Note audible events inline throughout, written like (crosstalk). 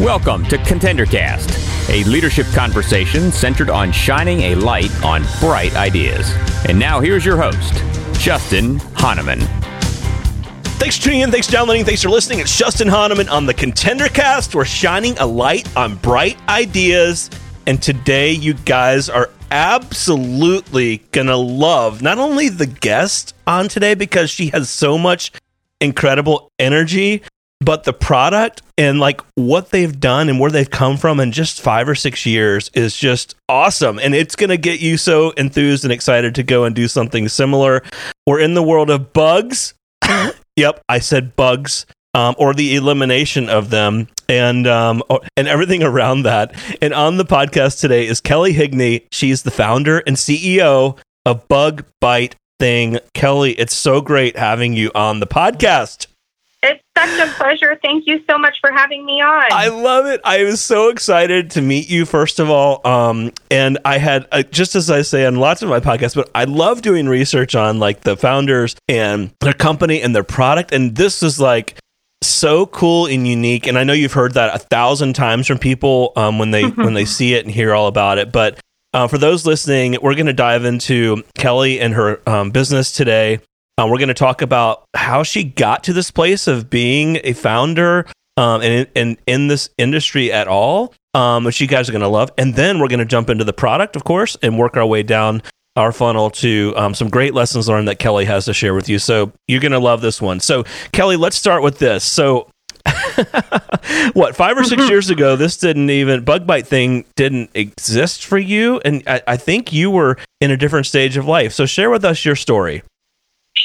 Welcome to ContenderCast, a leadership conversation centered on shining a light on bright ideas. And now here's your host, Justin Hahnemann. Thanks for tuning in. Thanks for downloading. Thanks for listening. It's Justin Hahnemann on the ContenderCast. We're shining a light on bright ideas. And today, you guys are absolutely to love not only the guest on today because she has so much incredible energy, but the product and like what they've done and where they've come from in just five or six years is just awesome. And it's to get you so enthused and excited to go and do something similar. We're in the world of bugs. (coughs) yep, I said bugs. Um, or the elimination of them and um, and everything around that. And on the podcast today is Kelly Higney. She's the founder and CEO of Bug Bite Thing. Kelly, it's so great having you on the podcast. It's such a pleasure. Thank you so much for having me on. I love it. I was so excited to meet you, first of all. Um, and I had, uh, just as I say on lots of my podcasts, but I love doing research on like the founders and their company and their product. And this is like, so cool and unique and i know you've heard that a thousand times from people um, when they when they (laughs) see it and hear all about it but uh, for those listening we're going to dive into kelly and her um, business today uh, we're going to talk about how she got to this place of being a founder um, and, and in this industry at all, um, which you guys are going to love. And then we're going to jump into the product, of course, and work our way down our funnel to um, some great lessons learned that Kelly has to share with you. So you're going to love this one. So, Kelly, let's start with this. So, (laughs) what five or 6 (laughs) years ago this didn't even bug bite thing didn't exist for you and I, I, think you were in a different stage of life so share with us your story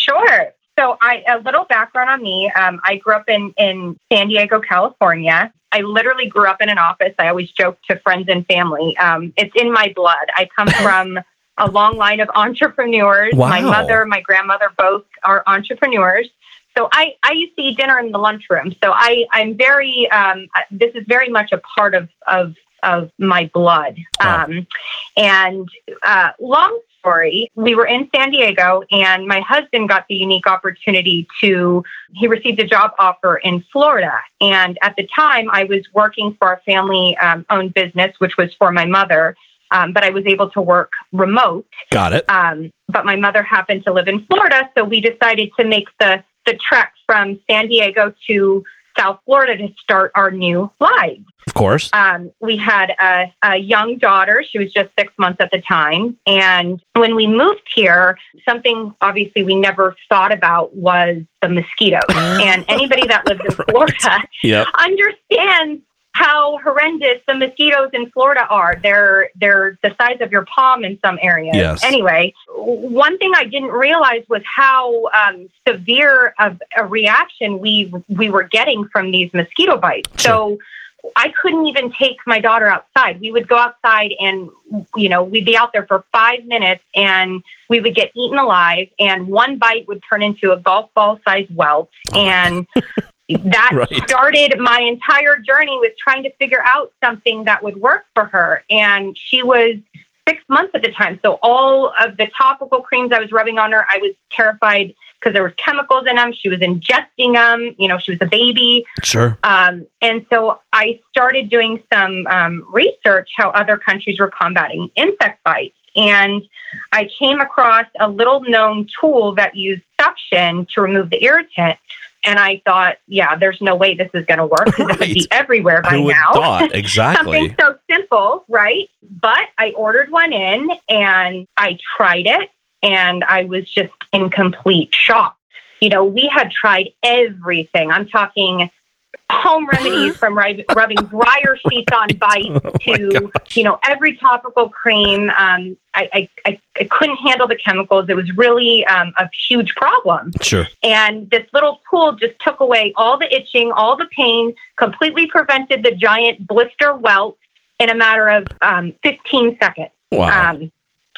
Sure. So, I a little background on me. Um, I grew up in in San Diego, California. I literally grew up in an office. I always joke to friends and family. Um, it's in my blood. I come (laughs) from a long line of (laughs) entrepreneurs. Wow. My mother, my grandmother, both are entrepreneurs. So I, I used to eat dinner in the lunchroom. So I, I'm very, um, this is very much a part of, of, of my blood. Wow. Um, and uh, long story, we were in San Diego, and my husband got the unique opportunity to, he received a job offer in Florida. And at the time, I was working for a family um, owned business, which was for my mother. Um, but I was able to work remote. got it Um, but my mother happened to live in Florida, so we decided to make the the trek from San Diego to South Florida to start our new lives. of course Um, we had a, a young daughter. She was just six months at the time. And when we moved here, something obviously we never thought about was the mosquitoes. (laughs) and anybody that lives in Right. Florida yep (laughs) understands how horrendous the mosquitoes in Florida are. They're they're the size of your palm in some areas. Yes. Anyway, one thing I didn't realize was how um, severe of a reaction we we were getting from these mosquito bites. So I couldn't even take my daughter outside. We would go outside and you know we'd be out there for five minutes and we would get eaten alive. And one bite would turn into a golf ball sized welt and. (laughs) (laughs) That (laughs) Right. started my entire journey with trying to figure out something that would work for her. And she was six months at the time. So all of the topical creams I was rubbing on her, I was terrified because there was chemicals in them. She was ingesting them. You know, she was a baby. sure Um, and so I started doing some um, research how other countries were combating insect bites. And I came across a little known tool that used suction to remove the irritant. And I thought, yeah, there's no way this is going to work because it would be everywhere by who now. thought (laughs) exactly Something so simple, right? But I ordered one in and I tried it and I was just in complete shock. You know, we had tried everything. I'm talking home remedies (laughs) from rubbing dryer sheets on bites (laughs) Oh to, you know, every topical cream. Um, I, I, I, couldn't handle the chemicals. It was really um, a huge problem. sure And this little tool just took away all the itching, all the pain, completely prevented the giant blister welt in a matter of um, 15 seconds. wow Um,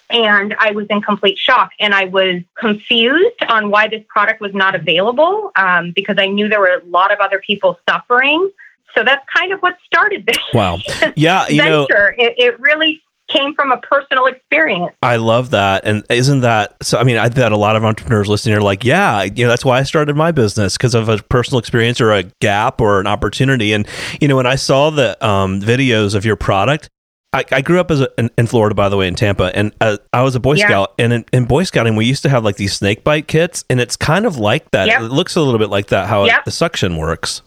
and I was in complete shock. And I was confused on why this product was not available um, because I knew there were a lot of other people suffering. So that's kind of what started this wow (laughs) yeah you know. It, it really came from a personal experience. I love that. And isn't that so? I mean, I bet a lot of entrepreneurs listening are like, yeah, you know, that's why I started my business because of a personal experience or a gap or an opportunity. And, you know, when I saw the um, videos of your product, I, I grew up as a, in, in, Florida, by the way, in Tampa, and uh, I was a Boy yeah. Scout. And in, in, Boy Scouting, we used to have like these snake bite kits, and it's kind of like that. Yep. It looks a little bit like that, how yep. it, the suction works.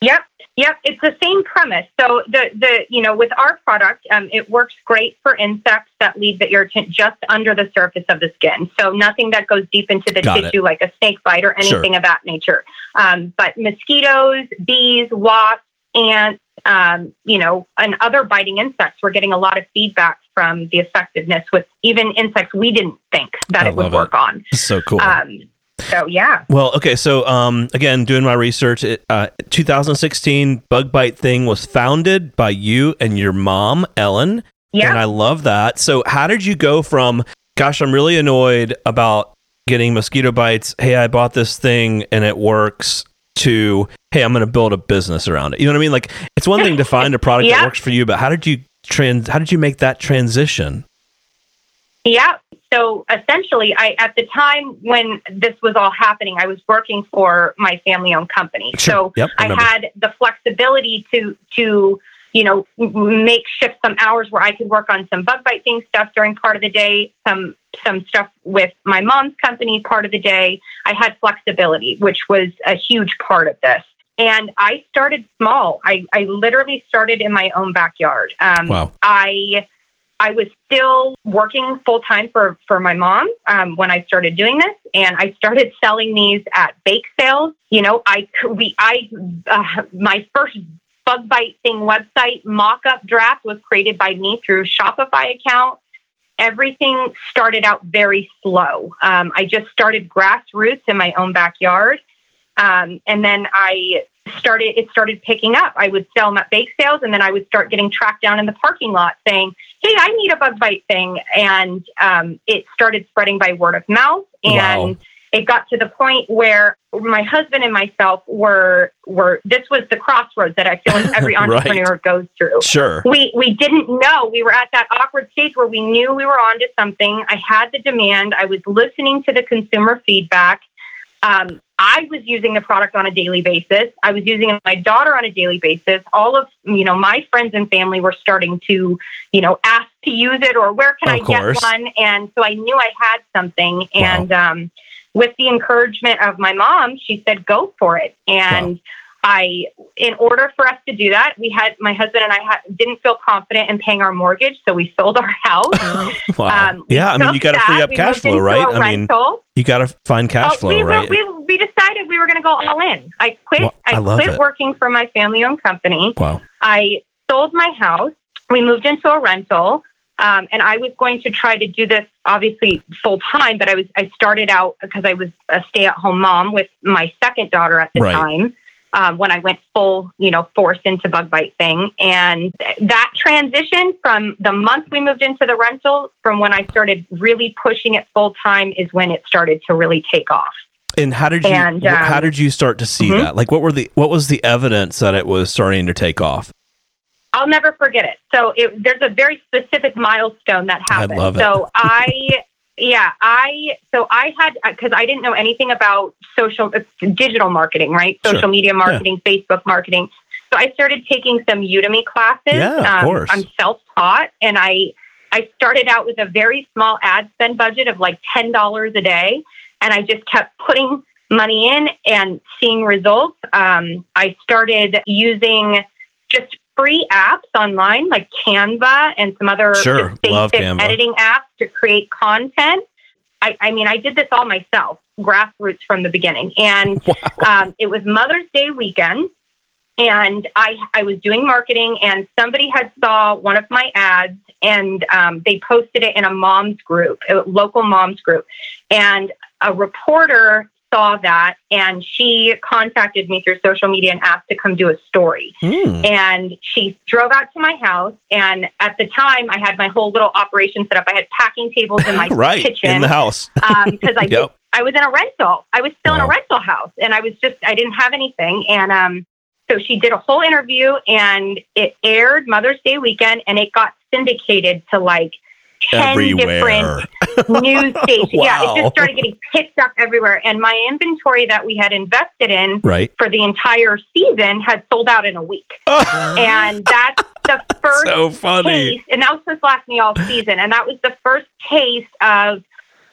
Yep. Yep, it's the same premise. So the the you know with our product, um, it works great for insects that leave the irritant just under the surface of the skin. So nothing that goes deep into the Got tissue it. like a snake bite or anything sure. of that nature. Um, but mosquitoes, bees, wasps, ants, um, you know, and other biting insects, we're getting a lot of feedback from the effectiveness with even insects we didn't think that I it would work it. on. So cool. Um, so yeah. Well, okay. So um, again, doing my research, it, uh, 2016 Bug Bite thing was founded by you and your mom, Ellen. Yeah. And I love that. So how did you go from, gosh, I'm really annoyed about getting mosquito bites. Hey, I bought this thing and it works to hey i'm going to build a business around it. You know what i mean? Like it's one thing to (laughs) find a product yeah. that works for you but how did you trans how did you make that transition? Yeah. So essentially i at the time when this was all happening i was working for my family owned company. Sure. so yep, I, I had the flexibility to to you know make shift some hours where i could work on some bug biting stuff during part of the day some some stuff with my mom's company part of the day i had flexibility which was a huge part of this and i started small i, I literally started in my own backyard um, wow. i I was still working full time for for my mom um, when I started doing this, and I started selling these at bake sales. You know, I we I uh, my first bug bite thing website mock-up draft was created by me through Shopify account. Everything started out very slow. Um, I just started grassroots in my own backyard, um, and then I started it started picking up. I would sell them at bake sales and then I would start getting tracked down in the parking lot saying, Hey, I need a bug bite thing. And um, it started spreading by word of mouth. And wow. It got to the point where my husband and myself were were this was the crossroads that I feel like every (laughs) entrepreneur right. goes through. Sure. We we didn't know. We were at that awkward stage where we knew we were onto something. I had the demand. I was listening to the consumer feedback. Um, I was using the product on a daily basis. I was using my daughter on a daily basis. All of you know my friends and family were starting to, you know, ask to use it or where can of I course. get one? And so I knew I had something. And wow. um, with the encouragement of my mom, she said, "Go for it." And wow. I, in order for us to do that, we had my husband and I ha- didn't feel confident in paying our mortgage, so we sold our house. (laughs) wow. (laughs) Um, yeah, I mean, you got to free up we cash flow, right? I mean, you got to find cash oh, flow, we, right? We, we decided we were going to go all in. I quit. Well, I, I quit it. working for my family-owned company. Wow. I sold my house. We moved into a rental. Um, and I was going to try to do this obviously full time, but I was I started out because I was a stay at home mom with my second daughter at the right. time um, when I went full, you know, force into bug bite thing. And that transition from the month we moved into the rental, from when I started really pushing it full time, is when it started to really take off. And how did you and, um, how did you start to see mm-hmm. that? Like, what were the what was the evidence that it was starting to take off? I'll never forget it. So it, there's a very specific milestone that happened. I love it. So I yeah, I so I had because I didn't know anything about social digital marketing, right? Social sure. media marketing, yeah. Facebook marketing. So I started taking some Udemy classes. Yeah, of um, course. I'm self-taught, and I I started out with a very small ad spend budget of like ten dollars a day, and I just kept putting money in and seeing results. Um, I started using just free apps online like Canva and some other sure. editing apps to create content. I, I, mean, I did this all myself, grassroots from the beginning. And (laughs) wow. um, it was Mother's Day weekend. And I, I was doing marketing, and somebody had saw one of my ads, and um, they posted it in a mom's group, a local mom's group. And a reporter saw that and she contacted me through social media and asked to come do a story. Mm. And she drove out to my house. And at the time, I had my whole little operation set up. I had packing tables in my (laughs) right, kitchen in the house because (laughs) um, I (laughs) yep. I was in a rental. I was still wow. in a rental house, and I was just I didn't have anything. And um, so she did a whole interview, and it aired Mother's Day weekend, and it got syndicated to like 10 Everywhere. different news (laughs) stations. Yeah, it just started getting picked up everywhere. And my inventory that we had invested in Right. for the entire season had sold out in a week. (laughs) Oh. and that's the (laughs) first so funny. taste, and that was to last me all season. And that was the first taste of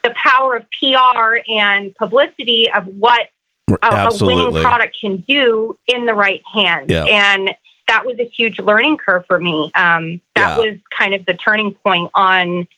the power of PR and publicity of what a, uh, a winning product can do in the right hands. Yeah. And that was a huge learning curve for me. Um, that Yeah. was kind of the turning point on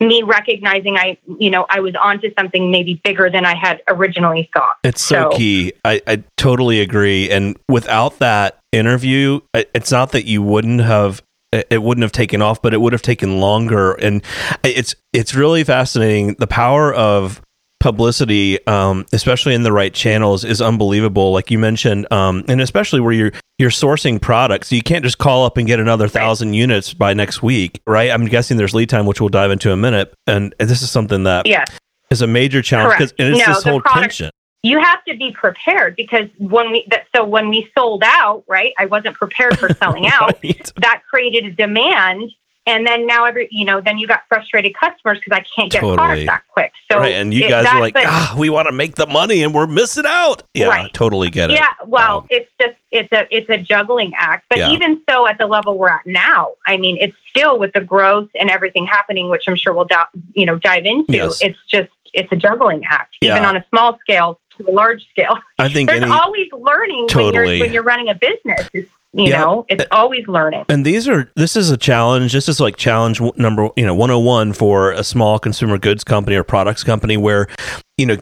me recognizing I, you know, I was onto something maybe bigger than I had originally thought. It's so, So- key. I, I totally agree. And without that interview, it's not that you wouldn't have it it wouldn't have taken off, but it would have taken longer. And it's it's really fascinating. The power of publicity, um, especially in the right channels, is unbelievable. Like you mentioned, um, and especially where you're you're sourcing products, you can't just call up and get another thousand units by next week, right? I'm guessing there's lead time, which we'll dive into in a minute. And this is something that is Yeah. a major challenge because it's No, this whole product- tension. you have to be prepared because when we that so when we sold out right i wasn't prepared for selling (laughs) out Right. that created a demand and then now every you know then you got frustrated customers because i can't get Totally. products that quick so right, and you it- guys are like, ah, we want to make the money, and we're missing out. Yeah, Right. totally get it. yeah well Wow. it's just it's a it's a juggling act but Yeah. even so at the level we're at now i mean it's still with the growth and everything happening which i'm sure we'll di- you know dive into Yes. it's just it's a juggling act even on a small scale to a large scale I think there's any, always learning when you're when you're running a business. It's, you Yeah. know, it's always learning. and these are this is a challenge. This is like challenge number you know 101 for a small consumer goods company or products company where you know.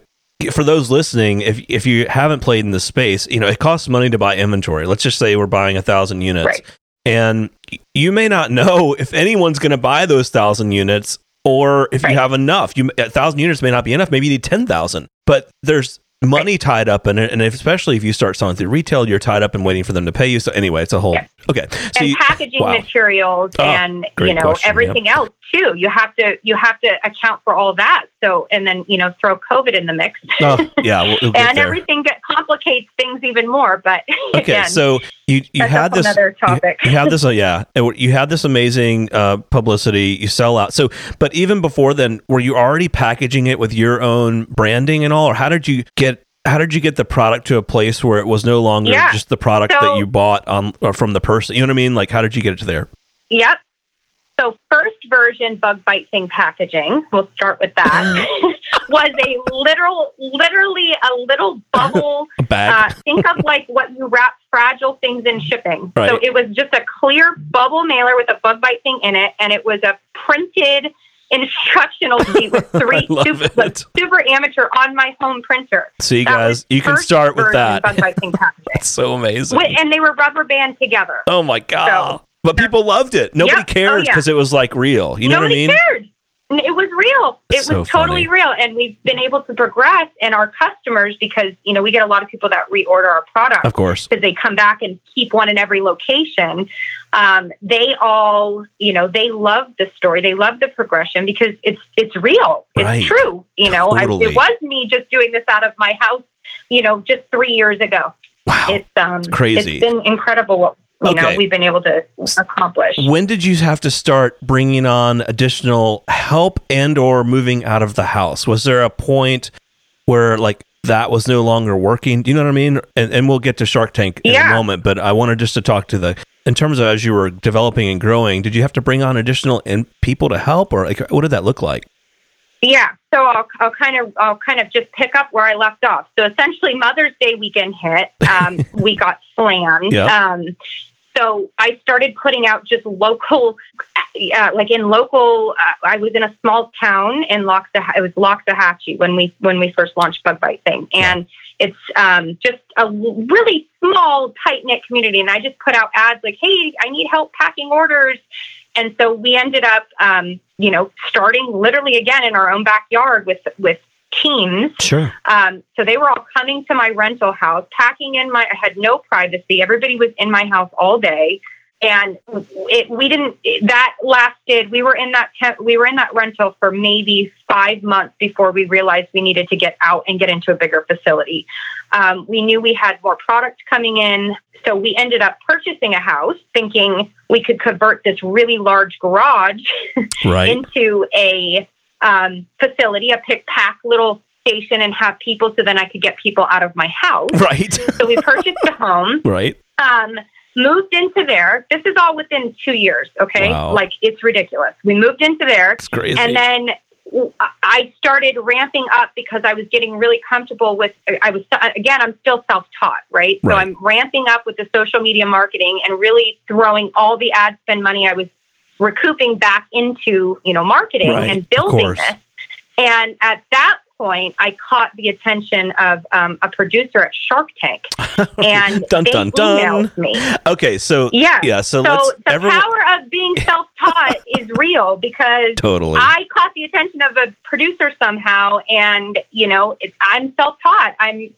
For those listening, if if you haven't played in this space, you know it costs money to buy inventory. Let's just say we're buying a thousand units, Right. and you may not know (laughs) if anyone's going to buy those thousand units or if Right. you have enough. You a thousand units may not be enough. Maybe you need ten thousand, but there's money tied up in it, and especially if you start selling through retail, you're tied up and waiting for them to pay you. So anyway, it's a whole Yes. Okay. So and you- packaging wow. materials Oh, and you know question, everything else too. You have to you have to account for all that. So and then you know throw COVID in the mix, oh, yeah, we'll, we'll (laughs) and there. everything get complicates things even more. But (laughs) Okay, again, so you you had this another topic. You, you had (laughs) this, uh, yeah. You had this amazing uh, publicity. You sell out. So, but even before then, were you already packaging it with your own branding and all, or how did you get? How did you get the product to a place where it was no longer Yeah. just the product So- that you bought on or from the person? You know what I mean? Like, how did you get it to there? Yep. So first version bug bite thing packaging, we'll start with that, (laughs) was a literal, literally a little bubble. (laughs) A bag. Uh, think of like what you wrap fragile things in shipping. So it was just a clear bubble mailer with a bug bite thing in it, and it was a printed instructional sheet with (laughs) three super, like, super amateur on my home printer. so you That guys, you can start with that. Bug bite thing packaging. That's so amazing. Wi- and they were rubber band together. oh my god! So- but people loved it. Nobody Yep. Oh, cared yeah. because it was like real. You know Nobody what I mean? cared. It was real. It So was totally funny. real, and we've been able to progress. And our customers, because you know, we get a lot of people that reorder our product Of course. because they come back and keep one in every location. Um, they all, you know, they love the story. They love the progression because it's it's real. It's Right. true. You know, I, it was me just doing this out of my house. You know, just three years ago. Wow. It's um, crazy. It's been incredible what you Okay. know we've been able to accomplish. when did you have to start bringing on additional help and or moving out of the house was there a point where like that was no longer working do you know what i mean and, and we'll get to shark tank in a moment but i wanted just to talk to the in terms of as you were developing and growing did you have to bring on additional in, people to help or like what did that look like Yeah, so I'll, I'll kind of I'll kind of just pick up where I left off. So essentially, Mother's Day weekend hit. Um, (laughs) we got slammed. Yeah. Um, so I started putting out just local, uh, like in local. Uh, I was in a small town in Loxahatchee. It was Loxahatchee when we when we first launched Bug Bite Thing, and it's um, just a really small, tight knit community. And I just put out ads like, "Hey, I need help packing orders." And so we ended up, um, you know, starting literally again in our own backyard with with teams. sure Um, so they were all coming to my rental house, packing in my. I had no privacy. Everybody was in my house all day, and it, we didn't. That lasted. We were in that te- we were in that rental for maybe five months before we realized we needed to get out and get into a bigger facility. Um, we knew we had more product coming in, so we ended up purchasing a house, thinking we could convert this really large garage right. (laughs) into a um, facility, a pick pack little station, and have people so then I could get people out of my house. (laughs) Right. so we purchased a home. (laughs) Right. Um, moved into there. This is all within two years. Okay, Wow. like it's ridiculous. We moved into there, It's crazy. and then I started ramping up because I was getting really comfortable with. I was again, I'm still self-taught, right? So I'm ramping up with the social media marketing and really throwing all the ad spend money I was recouping back into you know marketing Right, and building this. And at that point, I caught the attention of um, a producer at Shark Tank, (laughs) and Dun, they dun, dun. emailed me. okay. So Yeah. yeah. So, So let's the everyone power of being (laughs) self-taught is real because totally. I caught the attention of a producer somehow, and you know, it's, I'm self-taught. I'm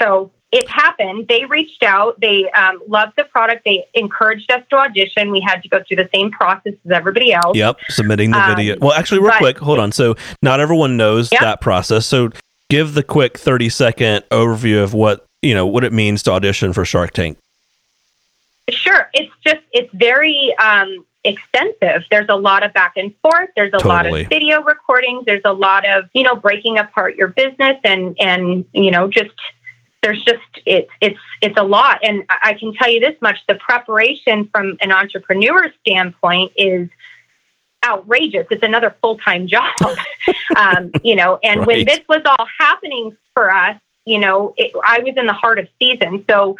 so it happened. They reached out. They um, loved the product. They encouraged us to audition. We had to go through the same process as everybody else. Yep, submitting the Um, video. Well, actually, real but- quick, hold on. So, not everyone knows Yep. that process. So, give the quick thirty second overview of what you know what it means to audition for Shark Tank. Sure. It's just it's very um, extensive. There's a lot of back and forth. There's a lot of video recordings. There's a lot of you know breaking apart your business and and you know just there's just it's it's it's a lot. And I can tell you this much: the preparation from an entrepreneur standpoint is outrageous. It's another full time job, (laughs) um, you know. And when this was all happening for us, you know, it, I was in the heart of season, so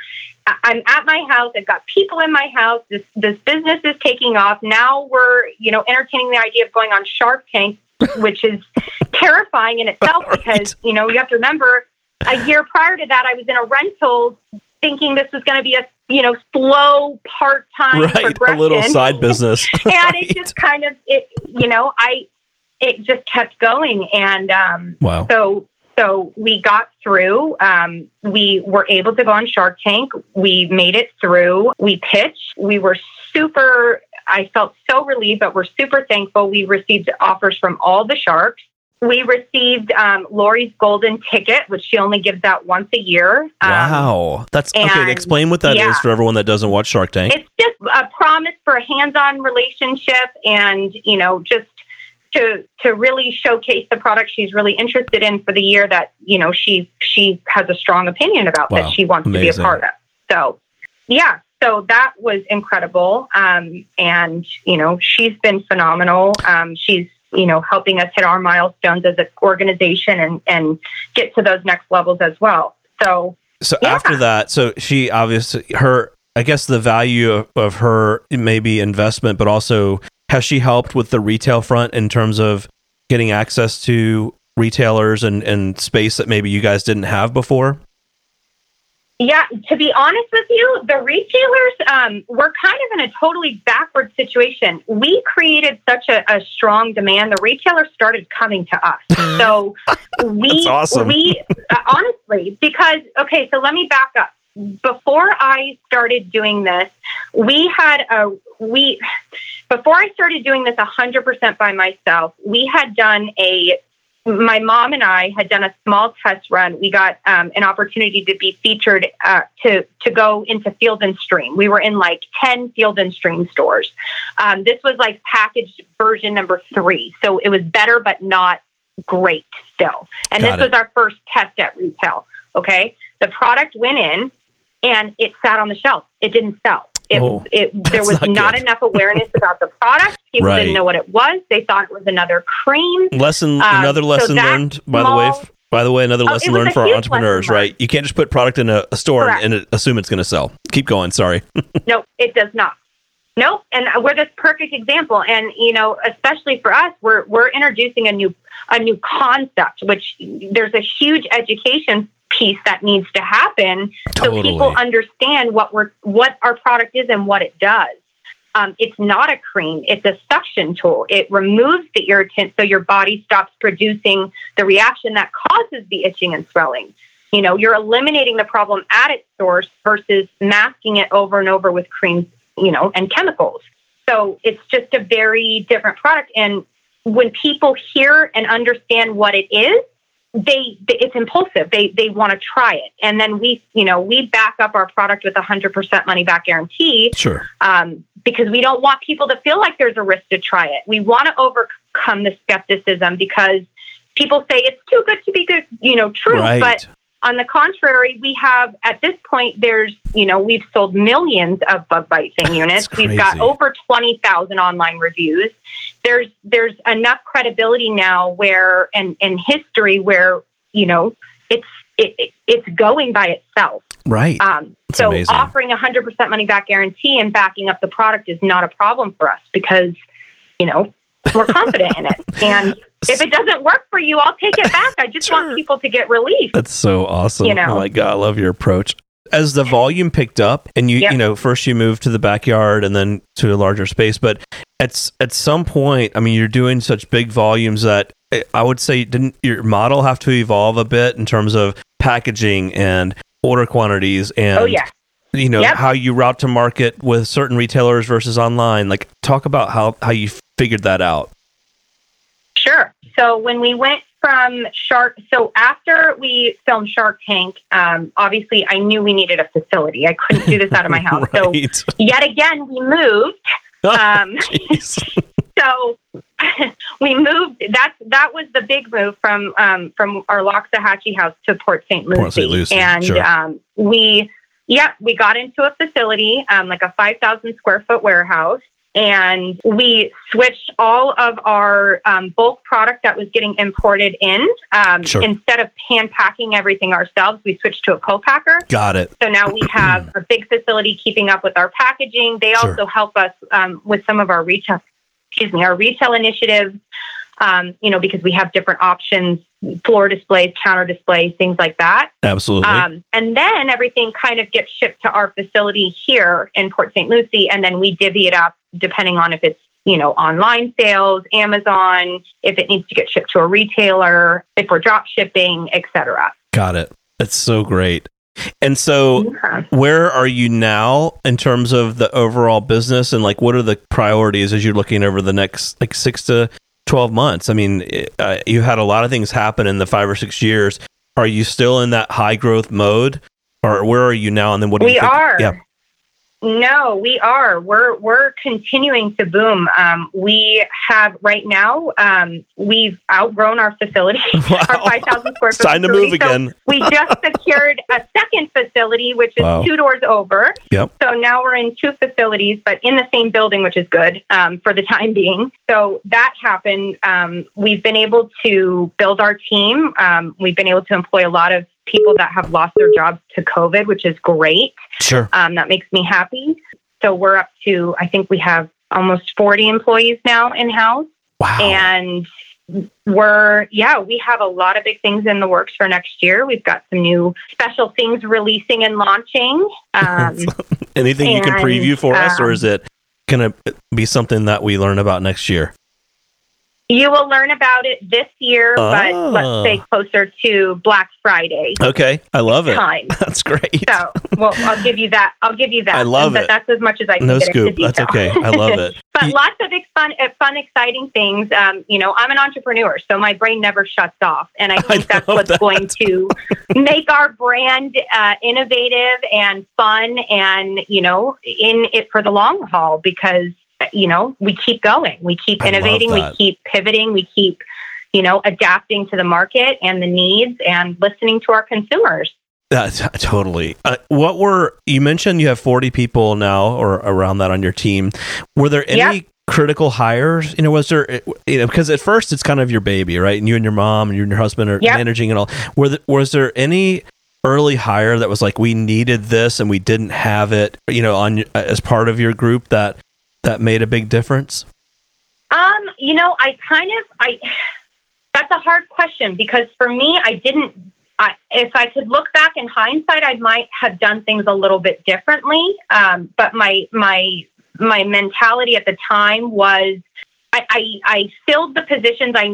I'm at my house. I've got people in my house. This this business is taking off. Now we're you know entertaining the idea of going on Shark Tank, which is (laughs) terrifying in itself Right. because you know you have to remember a year prior to that I was in a rental thinking this was going to be a you know slow part time right, a little side business. (laughs) and Right. it just kind of it you know i it just kept going and um Wow. so so we got through um we were able to go on shark tank we made it through we pitched we were super i felt so relieved but we're super thankful we received offers from all the sharks we received um, Lori's golden ticket, which she only gives out once a year. Um, wow, that's okay. Explain what that is yeah. for everyone that doesn't watch Shark Tank. it's just a promise for a hands-on relationship and you know just to to really showcase the product she's really interested in for the year that you know she she has a strong opinion about Wow, that she wants to be a part of so yeah so that was incredible um, and you know she's been phenomenal um, she's you know helping us hit our milestones as an organization and and get to those next levels as well so So Yeah. after that, so she obviously her I guess the value of, of her maybe investment, but also has she helped with the retail front in terms of getting access to retailers and, and space that maybe you guys didn't have before? Yeah, to be honest with you, the retailers um, were kind of in a totally backward situation. We created such a, a strong demand. The retailers started coming to us. (laughs) So we, awesome. we uh, honestly, because okay, so let me back up. Before I started doing this, we had a we before I started doing this 100% by myself, we had done a my mom and I had done a small test run. We got um, an opportunity to be featured uh, to to go into Field and Stream. We were in like ten Field and Stream stores. Um, this was like packaged version number three, so it was better but not great still. And Got this it. was our first test at retail. Okay, the product went in and it sat on the shelf. It didn't sell. It, Oh, it there was not not, enough awareness about the product. People Right. didn't know what it was. They thought it was another cream. Lesson Um, another lesson that learned by the way. By the way, another Oh, lesson was learned for our entrepreneurs, right? You can't just put product in a, a store and, and assume it's going to sell. Keep going. Sorry. (laughs) No, it does not. Nope. And we're this perfect example. And you know, especially for us, we're we're introducing a new a new concept, which there's a huge education piece that needs to happen so people understand what we're what our product is and what it does. Um, it's not a cream; it's a suction tool. It removes the irritant, so your body stops producing the reaction that causes the itching and swelling. You know, you're eliminating the problem at its source versus masking it over and over with creams you know, and chemicals. So it's just a very different product. And when people hear and understand what it is, they, it's impulsive. They they want to try it, and then we you know we back up our product with a hundred percent money back guarantee. Sure. Um, because we don't want people to feel like there's a risk to try it. We want to overcome the skepticism because people say it's too good to be good, you know, true. Right. But on the contrary, we have at this point, there's, you know, we've sold millions of bug bite (laughs) thing units. We've got over 20,000 online reviews. There's, there's enough credibility now where, and, and history where, you know, it's, it, it- it's going by itself. Right. Um, so amazing. offering a hundred percent money back guarantee and backing up the product is not a problem for us because, you know, we're confident in it. (laughs) And if it doesn't work for you, I'll take it back. I just Sure. want people to get relief. That's so awesome. You know. Oh my god, I love your approach. As the volume picked up and you Yep. you know, first you moved to the backyard and then to a larger space, but at at some point, I mean, you're doing such big volumes that eh, I would say didn't your model have to evolve a bit in terms of packaging and order quantities and oh yeah. you know Yep. how you route to market with certain retailers versus online. Like talk about how how you figured that out. Sure. So when we went from Shark, so after we filmed Shark Tank, um, obviously I knew we needed a facility. I couldn't do this out of my (laughs) house. So yet again, we moved. (laughs) Um, Jeez. (laughs) so we moved. That that was the big move from um, from our Loxahatchee house to Port St. Lucie. Port St. Lucie, and sure. um, we, yeah, we got into a facility, um, like a five thousand square foot warehouse, and we switched all of our um, bulk product that was getting imported in. Um, Sure. Instead of hand packing everything ourselves, we switched to a co-packer. Got it. So now we have a big facility keeping up with our packaging. They Sure. also help us um, with some of our retail, excuse me, our retail initiatives. Um, you know, because we have different options, floor displays, counter displays, things like that. Absolutely. Um, and then everything kind of gets shipped to our facility here in Port St. Lucie, and then we divvy it up depending on if it's you know online sales, Amazon, if it needs to get shipped to a retailer, if we're drop shipping, etc. Got it. That's so great. And so, Yeah. where are you now in terms of the overall business, and like what are the priorities as you're looking over the next like six to twelve months? I mean, it- uh, you had a lot of things happen in the five or six years. Are you still in that high growth mode, or where are you now? And then what do We you think? are. Yeah. No, we are. We're we're continuing to boom. Um, we have right now. Um, we've outgrown our facility, (laughs) wow. our five thousand square foot. time to move So again. we just (laughs) secured a second facility, which is Wow. two doors over. Yep. So now we're in two facilities, but in the same building, which is good um, for the time being. So that happened. Um, we've been able to build our team. Um, we've been able to employ a lot of people that have lost their jobs to COVID, which is great. Sure. Um, that makes me happy. So we're up to, I think we have almost 40 employees now in house. Wow. And we're, yeah, we have a lot of big things in the works for next year. We've got some new special things releasing and launching. (laughs) Um, Anything you can preview for us, or um, is it going to be something that we learn about next year? You will learn about it this year, but Oh. let's say closer to Black Friday Okay, I love it. time. (laughs) That's great. So, well, I'll give you that. I'll give you that. I love but it. That's as much as I can no get scoop. That's okay. I love it. (laughs) but You- lots of ex- fun, uh, fun, exciting things. Um, you know, I'm an entrepreneur, so my brain never shuts off, and I (laughs) think that's what's that. going to make our brand uh, innovative and fun, and you know, in it for the long haul. Because you know, we keep going, we keep innovating, we keep pivoting, we keep you know adapting to the market and the needs, and listening to our consumers. That's totally. Uh, what were you mentioned? You have forty people now, or around that, on your team. Were there any Yeah. critical hires? You know, was there? You know, because at first it's kind of your baby, right? And you and your mom and you and your husband are Yep. managing it all. Were the, was there any early hire that was like we needed this and we didn't have it? You know, on as part of your group that that made a big difference. Um, you know, I kind of I that's a hard question because for me, I didn't. I, if I could look back in hindsight, I might have done things a little bit differently. Um, but my my my mentality at the time was I, I, I filled the positions I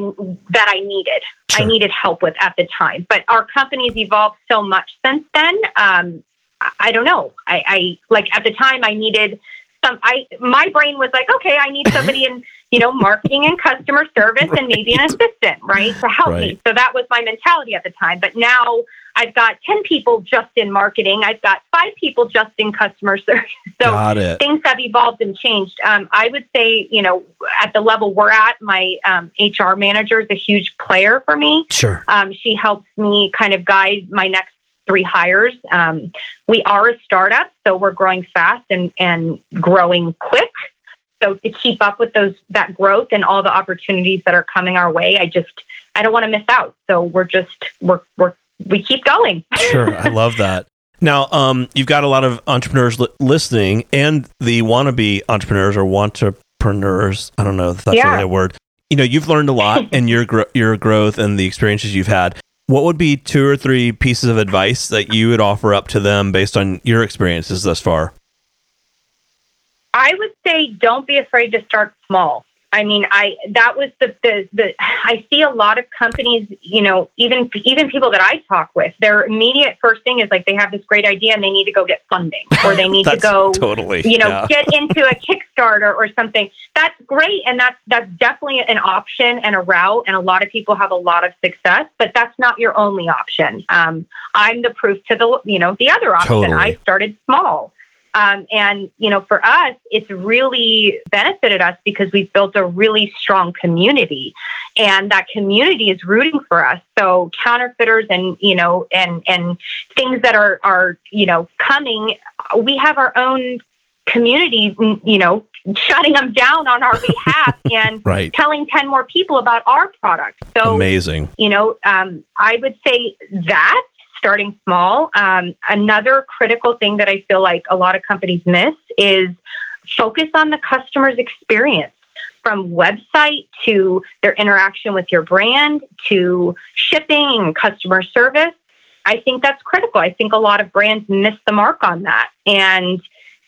that I needed. I needed help with at the time. But our company's evolved so much since then. Um, I, I don't know. I, I like at the time I needed some I my brain was like, okay, I need somebody in, (laughs) you know, marketing and customer service right. and maybe an assistant, right? To help right. me. So that was my mentality at the time. But now I've got 10 people just in marketing. I've got five people just in customer (laughs) service. So things have evolved and changed. Um, I would say, you know, at the level we're at, my um, HR manager is a huge player for me. Sure. Um, she helps me kind of guide my next three hires. Um, we are a startup, so we're growing fast and, and growing quick. So to keep up with those that growth and all the opportunities that are coming our way, I just I don't want to miss out. So we're just we're we're we keep going. (laughs) sure, I love that. Now, um, you've got a lot of entrepreneurs li- listening, and the wannabe entrepreneurs or entrepreneurs. I don't know if that's yeah. the right word. You know, you've learned a lot (laughs) and your gro- your growth and the experiences you've had. What would be two or three pieces of advice that you would offer up to them based on your experiences thus far? I would say don't be afraid to start small. I mean, I that was the, the the I see a lot of companies, you know, even even people that I talk with, their immediate first thing is like they have this great idea and they need to go get funding or they need to go totally, you know, yeah. get into a Kickstarter or something. That's great and that's that's definitely an option and a route and a lot of people have a lot of success, but that's not your only option. Um, I'm the proof to the you know the other option. Totally. I started small. Um, and, you know, for us, it's really benefited us because we've built a really strong community and that community is rooting for us. So counterfeiters and, you know, and, and things that are, are, you know, coming, we have our own community, you know, shutting them down on our behalf (laughs) and right. telling 10 more people about our product. So amazing. You know, um, I would say that starting small. Um, another critical thing that I feel like a lot of companies miss is focus on the customer's experience from website to their interaction with your brand to shipping and customer service. I think that's critical. I think a lot of brands miss the mark on that. And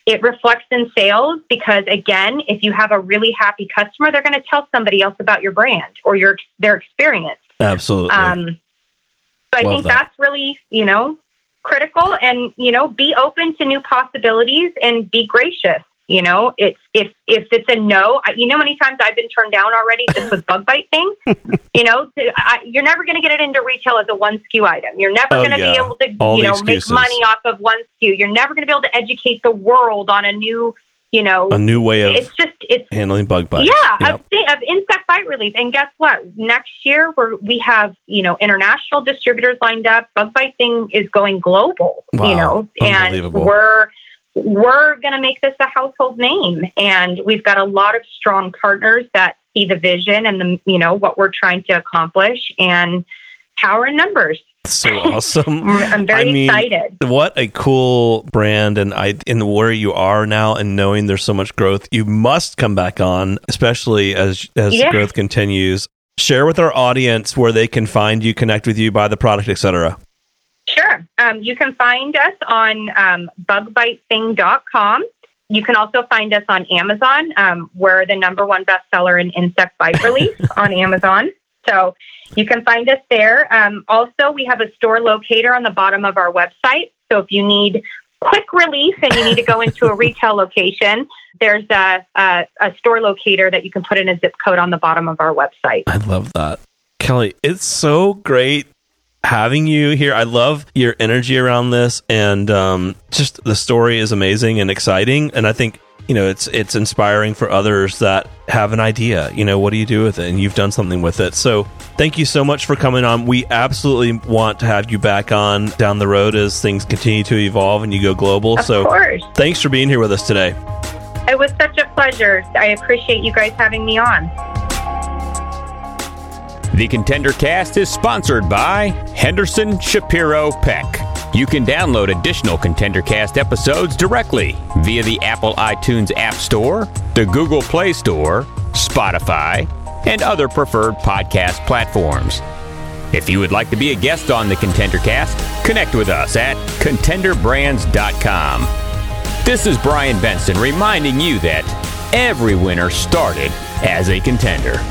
it reflects in sales because again, if you have a really happy customer, they're going to tell somebody else about your brand or your their experience. Absolutely. Um, so I Love think that. that's really, you know, critical and, you know, be open to new possibilities and be gracious. You know, it's if if it's a no, I, you know, many times I've been turned down already just with bug bite thing. (laughs) you know, to, I, you're never going to get it into retail as a one SKU item. You're never oh, going to yeah. be able to, All you know, make money off of one SKU. You're never going to be able to educate the world on a new you know, a new way of it's just it's handling bug bites. Yeah, yep. of, of insect bite relief. And guess what? Next year we're we have you know international distributors lined up. Bug bite thing is going global. Wow. You know, and we're we're going to make this a household name, and we've got a lot of strong partners that see the vision and the you know what we're trying to accomplish and power in numbers so (laughs) awesome. I'm very I mean, excited. What a cool brand and I in where you are now and knowing there's so much growth, you must come back on, especially as as yeah. growth continues. Share with our audience where they can find you, connect with you, buy the product, etc. Sure. Um, you can find us on um, bugbitething.com. You can also find us on Amazon. Um, we're the number one bestseller in insect bite (laughs) relief on Amazon. So you can find us there. Um, also, we have a store locator on the bottom of our website. So if you need quick relief and you need to go into a retail location, there's a, a, a, store locator that you can put in a zip code on the bottom of our website. I love that. Kelly, it's so great having you here. I love your energy around this, and um, just the story is amazing and exciting. And I think you know it's it's inspiring for others that have an idea. You know what do you do with it? And you've done something with it. So thank you so much for coming on. We absolutely want to have you back on down the road as things continue to evolve and you go global. Of so course. thanks for being here with us today. It was such a pleasure. I appreciate you guys having me on. The Contender Cast is sponsored by Henderson Shapiro Peck. You can download additional ContenderCast episodes directly via the Apple iTunes App Store, the Google Play Store, Spotify, and other preferred podcast platforms. If you would like to be a guest on the ContenderCast, connect with us at contenderbrands.com. This is Brian Benson reminding you that every winner started as a contender.